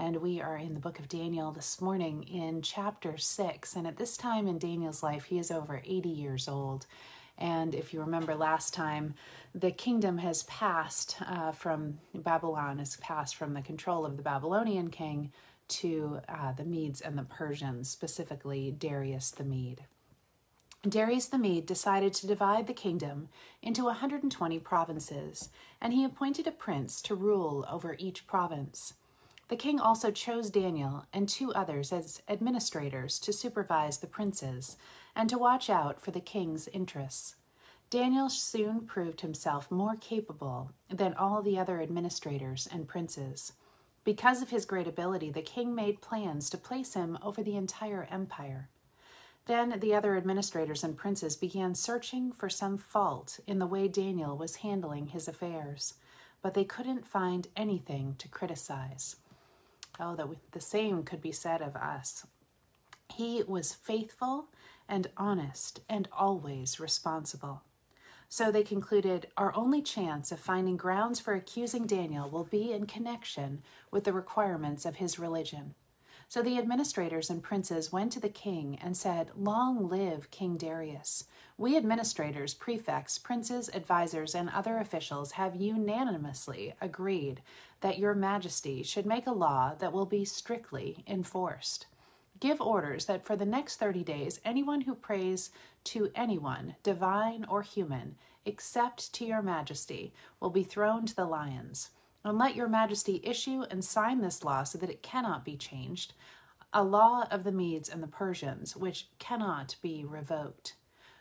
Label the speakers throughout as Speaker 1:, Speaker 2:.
Speaker 1: And we are in the book of Daniel this morning in chapter 6. And at this time in Daniel's life, he is over 80 years old. And if you remember last time, the kingdom has passed uh, from Babylon, has passed from the control of the Babylonian king to uh, the Medes and the Persians, specifically Darius the Mede. Darius the Mede decided to divide the kingdom into 120 provinces, and he appointed a prince to rule over each province. The king also chose Daniel and two others as administrators to supervise the princes and to watch out for the king's interests. Daniel soon proved himself more capable than all the other administrators and princes. Because of his great ability, the king made plans to place him over the entire empire. Then the other administrators and princes began searching for some fault in the way Daniel was handling his affairs, but they couldn't find anything to criticize. Oh, that the same could be said of us. He was faithful and honest and always responsible. So they concluded our only chance of finding grounds for accusing Daniel will be in connection with the requirements of his religion. So the administrators and princes went to the king and said, Long live King Darius. We administrators, prefects, princes, advisers, and other officials have unanimously agreed that your majesty should make a law that will be strictly enforced. Give orders that for the next 30 days, anyone who prays to anyone, divine or human, except to your majesty, will be thrown to the lions. And let your majesty issue and sign this law so that it cannot be changed, a law of the Medes and the Persians, which cannot be revoked.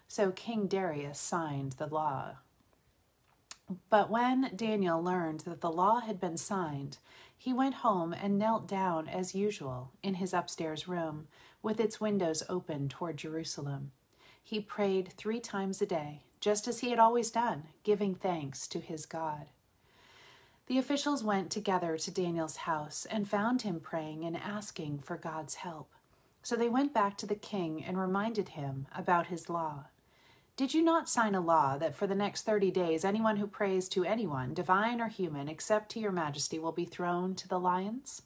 Speaker 1: So King Darius signed the law. But when Daniel learned that the law had been signed, he went home and knelt down as usual in his upstairs room, with its windows open toward Jerusalem. He prayed three times a day, just as he had always done, giving thanks to his God. The officials went together to Daniel's house and found him praying and asking for God's help. So they went back to the king and reminded him about his law. Did you not sign a law that for the next thirty days anyone who prays to anyone, divine or human, except to your majesty, will be thrown to the lions?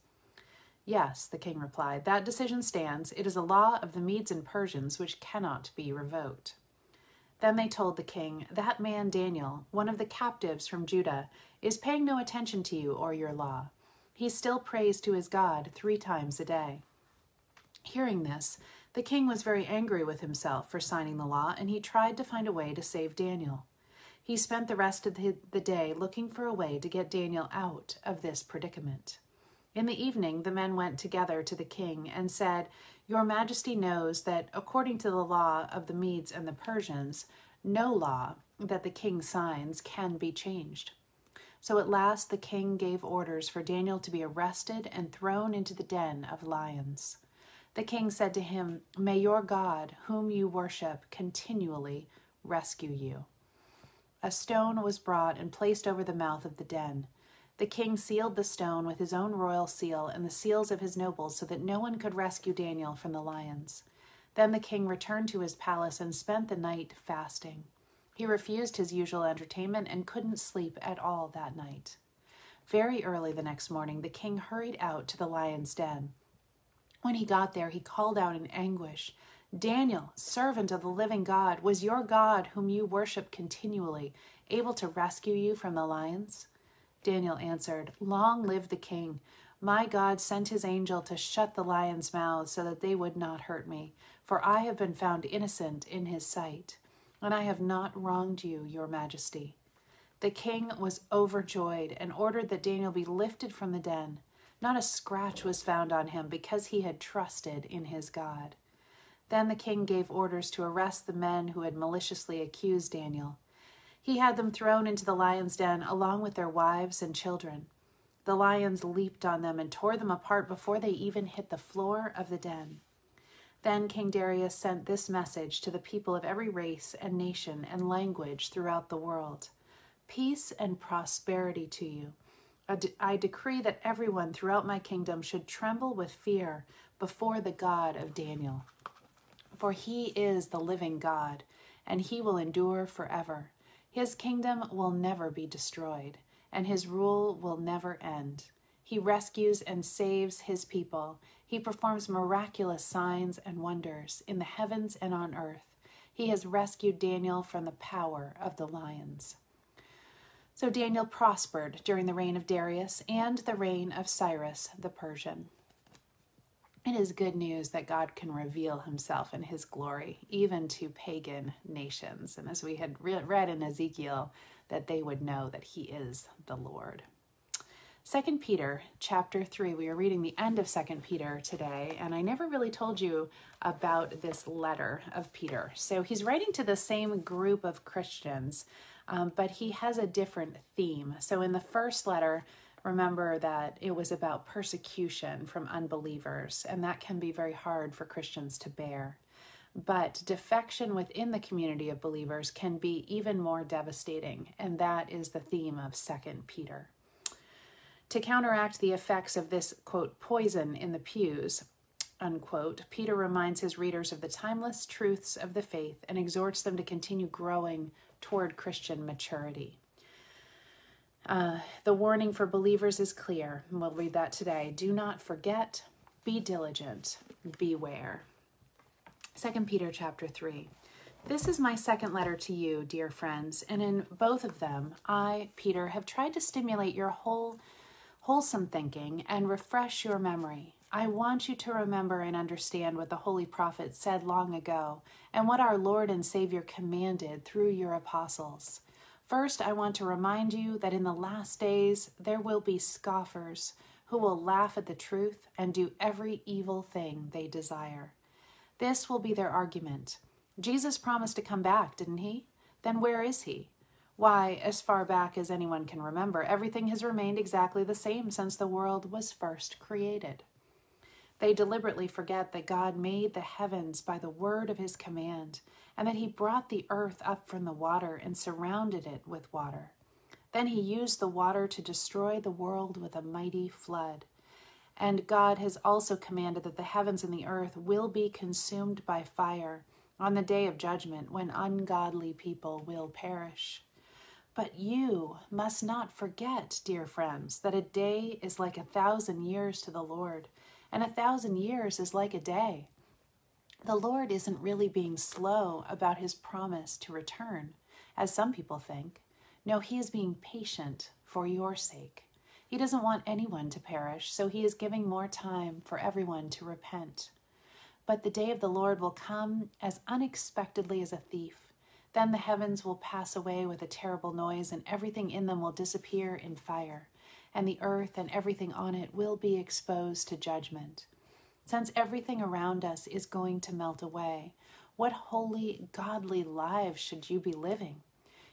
Speaker 1: Yes, the king replied, that decision stands. It is a law of the Medes and Persians which cannot be revoked. Then they told the king, That man Daniel, one of the captives from Judah, is paying no attention to you or your law. He still prays to his God three times a day. Hearing this, the king was very angry with himself for signing the law, and he tried to find a way to save Daniel. He spent the rest of the day looking for a way to get Daniel out of this predicament. In the evening, the men went together to the king and said, your Majesty knows that according to the law of the Medes and the Persians, no law that the king signs can be changed. So at last the king gave orders for Daniel to be arrested and thrown into the den of lions. The king said to him, May your God, whom you worship, continually rescue you. A stone was brought and placed over the mouth of the den. The king sealed the stone with his own royal seal and the seals of his nobles so that no one could rescue Daniel from the lions. Then the king returned to his palace and spent the night fasting. He refused his usual entertainment and couldn't sleep at all that night. Very early the next morning, the king hurried out to the lion's den. When he got there, he called out in anguish, Daniel, servant of the living God, was your God, whom you worship continually, able to rescue you from the lions? Daniel answered, Long live the king. My God sent his angel to shut the lions' mouths so that they would not hurt me, for I have been found innocent in his sight, and I have not wronged you, your majesty. The king was overjoyed and ordered that Daniel be lifted from the den. Not a scratch was found on him because he had trusted in his God. Then the king gave orders to arrest the men who had maliciously accused Daniel. He had them thrown into the lion's den along with their wives and children. The lions leaped on them and tore them apart before they even hit the floor of the den. Then King Darius sent this message to the people of every race and nation and language throughout the world Peace and prosperity to you. I decree that everyone throughout my kingdom should tremble with fear before the God of Daniel. For he is the living God, and he will endure forever. His kingdom will never be destroyed, and his rule will never end. He rescues and saves his people. He performs miraculous signs and wonders in the heavens and on earth. He has rescued Daniel from the power of the lions. So Daniel prospered during the reign of Darius and the reign of Cyrus the Persian. It is good news that God can reveal himself in his glory, even to pagan nations. And as we had read in Ezekiel, that they would know that he is the Lord. Second Peter chapter 3. We are reading the end of Second Peter today, and I never really told you about this letter of Peter. So he's writing to the same group of Christians, um, but he has a different theme. So in the first letter, remember that it was about persecution from unbelievers, and that can be very hard for Christians to bear. But defection within the community of believers can be even more devastating, and that is the theme of 2 Peter. To counteract the effects of this, quote, poison in the pews, unquote, Peter reminds his readers of the timeless truths of the faith and exhorts them to continue growing toward Christian maturity. Uh, the warning for believers is clear. We'll read that today. Do not forget, be diligent, beware. 2 Peter chapter 3. This is my second letter to you, dear friends, and in both of them, I, Peter, have tried to stimulate your whole wholesome thinking and refresh your memory. I want you to remember and understand what the holy prophet said long ago and what our Lord and Savior commanded through your apostles. First, I want to remind you that in the last days there will be scoffers who will laugh at the truth and do every evil thing they desire. This will be their argument. Jesus promised to come back, didn't he? Then where is he? Why, as far back as anyone can remember, everything has remained exactly the same since the world was first created. They deliberately forget that God made the heavens by the word of his command, and that he brought the earth up from the water and surrounded it with water. Then he used the water to destroy the world with a mighty flood. And God has also commanded that the heavens and the earth will be consumed by fire on the day of judgment when ungodly people will perish. But you must not forget, dear friends, that a day is like a thousand years to the Lord, and a thousand years is like a day. The Lord isn't really being slow about his promise to return, as some people think. No, he is being patient for your sake. He doesn't want anyone to perish, so he is giving more time for everyone to repent. But the day of the Lord will come as unexpectedly as a thief. Then the heavens will pass away with a terrible noise, and everything in them will disappear in fire, and the earth and everything on it will be exposed to judgment. Since everything around us is going to melt away, what holy, godly lives should you be living?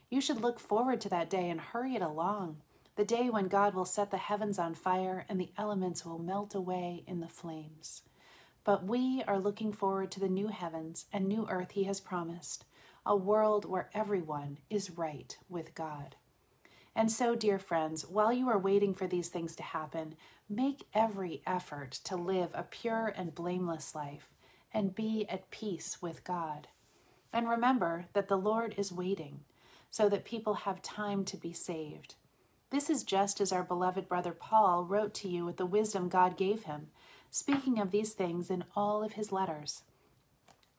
Speaker 1: You should look forward to that day and hurry it along, the day when God will set the heavens on fire and the elements will melt away in the flames. But we are looking forward to the new heavens and new earth He has promised a world where everyone is right with God. And so, dear friends, while you are waiting for these things to happen, make every effort to live a pure and blameless life and be at peace with God. And remember that the Lord is waiting so that people have time to be saved. This is just as our beloved brother Paul wrote to you with the wisdom God gave him, speaking of these things in all of his letters.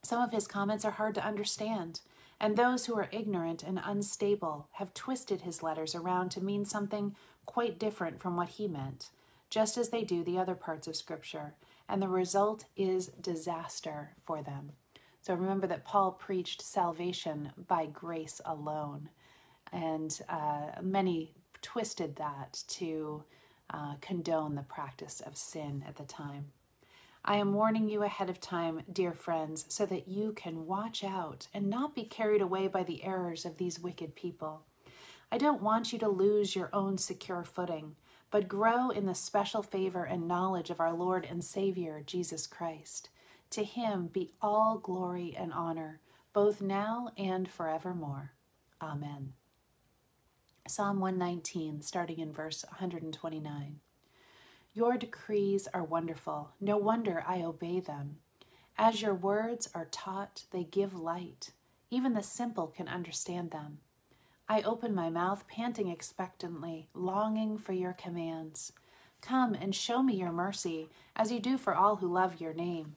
Speaker 1: Some of his comments are hard to understand, and those who are ignorant and unstable have twisted his letters around to mean something quite different from what he meant, just as they do the other parts of Scripture, and the result is disaster for them. So remember that Paul preached salvation by grace alone, and uh, many twisted that to uh, condone the practice of sin at the time. I am warning you ahead of time, dear friends, so that you can watch out and not be carried away by the errors of these wicked people. I don't want you to lose your own secure footing, but grow in the special favor and knowledge of our Lord and Savior, Jesus Christ. To him be all glory and honor, both now and forevermore. Amen. Psalm 119, starting in verse 129. Your decrees are wonderful. No wonder I obey them. As your words are taught, they give light. Even the simple can understand them. I open my mouth, panting expectantly, longing for your commands. Come and show me your mercy, as you do for all who love your name.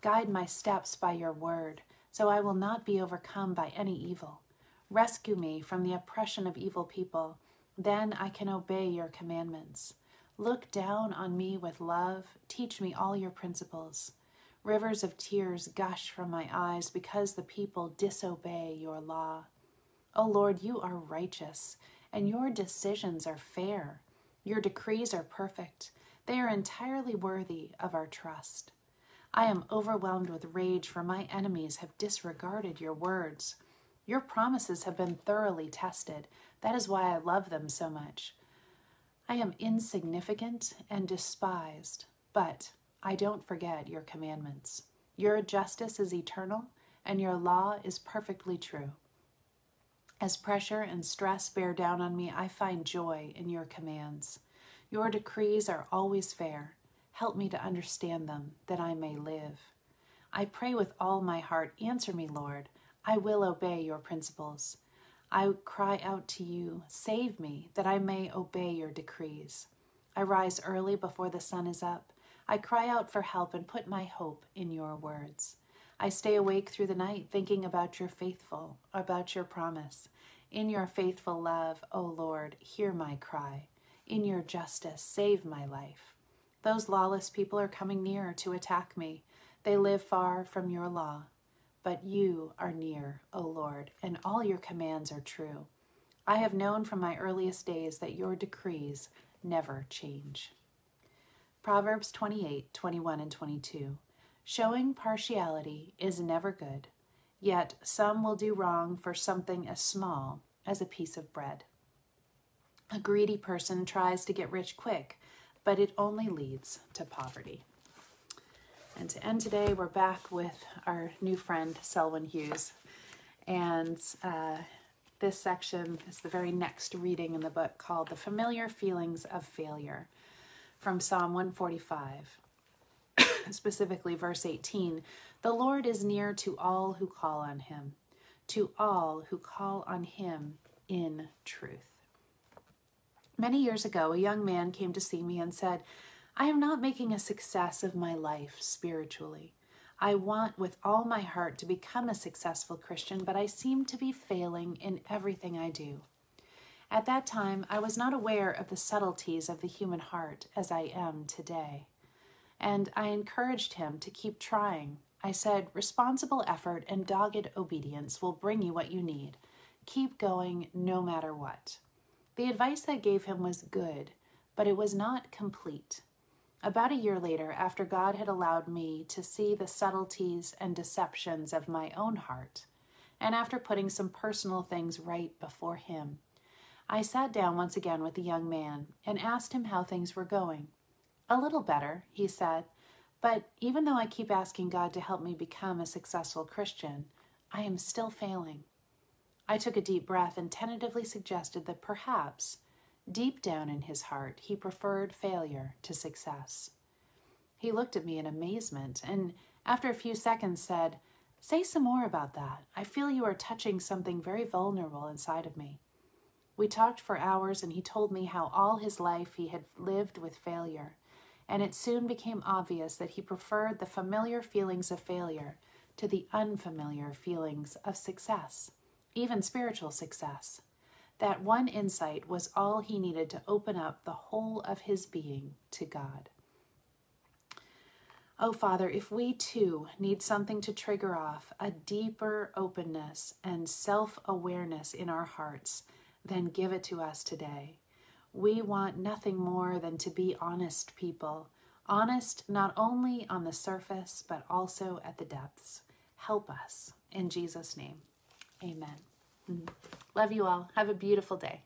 Speaker 1: Guide my steps by your word, so I will not be overcome by any evil. Rescue me from the oppression of evil people, then I can obey your commandments. Look down on me with love, teach me all your principles. Rivers of tears gush from my eyes because the people disobey your law. O Lord, you are righteous, and your decisions are fair. Your decrees are perfect. They are entirely worthy of our trust. I am overwhelmed with rage, for my enemies have disregarded your words. Your promises have been thoroughly tested. That is why I love them so much. I am insignificant and despised, but I don't forget your commandments. Your justice is eternal, and your law is perfectly true. As pressure and stress bear down on me, I find joy in your commands. Your decrees are always fair. Help me to understand them, that I may live. I pray with all my heart. Answer me, Lord. I will obey your principles. I cry out to you, save me, that I may obey your decrees. I rise early before the sun is up. I cry out for help and put my hope in your words. I stay awake through the night thinking about your faithful, about your promise. In your faithful love, O Lord, hear my cry. In your justice, save my life. Those lawless people are coming near to attack me. They live far from your law. But you are near, O Lord, and all your commands are true. I have known from my earliest days that your decrees never change. Proverbs 28 21 and 22. Showing partiality is never good, yet some will do wrong for something as small as a piece of bread. A greedy person tries to get rich quick, but it only leads to poverty. And to end today, we're back with our new friend, Selwyn Hughes. And uh, this section is the very next reading in the book called The Familiar Feelings of Failure from Psalm 145 specifically verse 18, the Lord is near to all who call on him, to all who call on him in truth. Many years ago, a young man came to see me and said, I am not making a success of my life spiritually. I want with all my heart to become a successful Christian, but I seem to be failing in everything I do. At that time, I was not aware of the subtleties of the human heart as I am today and I encouraged him to keep trying. I said, responsible effort and dogged obedience will bring you what you need. Keep going no matter what. The advice I gave him was good, but it was not complete. About a year later, after God had allowed me to see the subtleties and deceptions of my own heart, and after putting some personal things right before Him, I sat down once again with the young man and asked him how things were going. A little better, he said, but even though I keep asking God to help me become a successful Christian, I am still failing. I took a deep breath and tentatively suggested that perhaps, deep down in his heart, he preferred failure to success. He looked at me in amazement and, after a few seconds, said, Say some more about that. I feel you are touching something very vulnerable inside of me. We talked for hours, and he told me how all his life he had lived with failure and it soon became obvious that he preferred the familiar feelings of failure to the unfamiliar feelings of success, even spiritual success. That one insight was all he needed to open up the whole of his being to God. Oh, Father, if we too need something to trigger off a deeper openness and self awareness in our hearts, then give it to us today. We want nothing more than to be honest people, honest not only on the surface, but also at the depths. Help us in Jesus' name. Amen. Love you all. Have a beautiful day.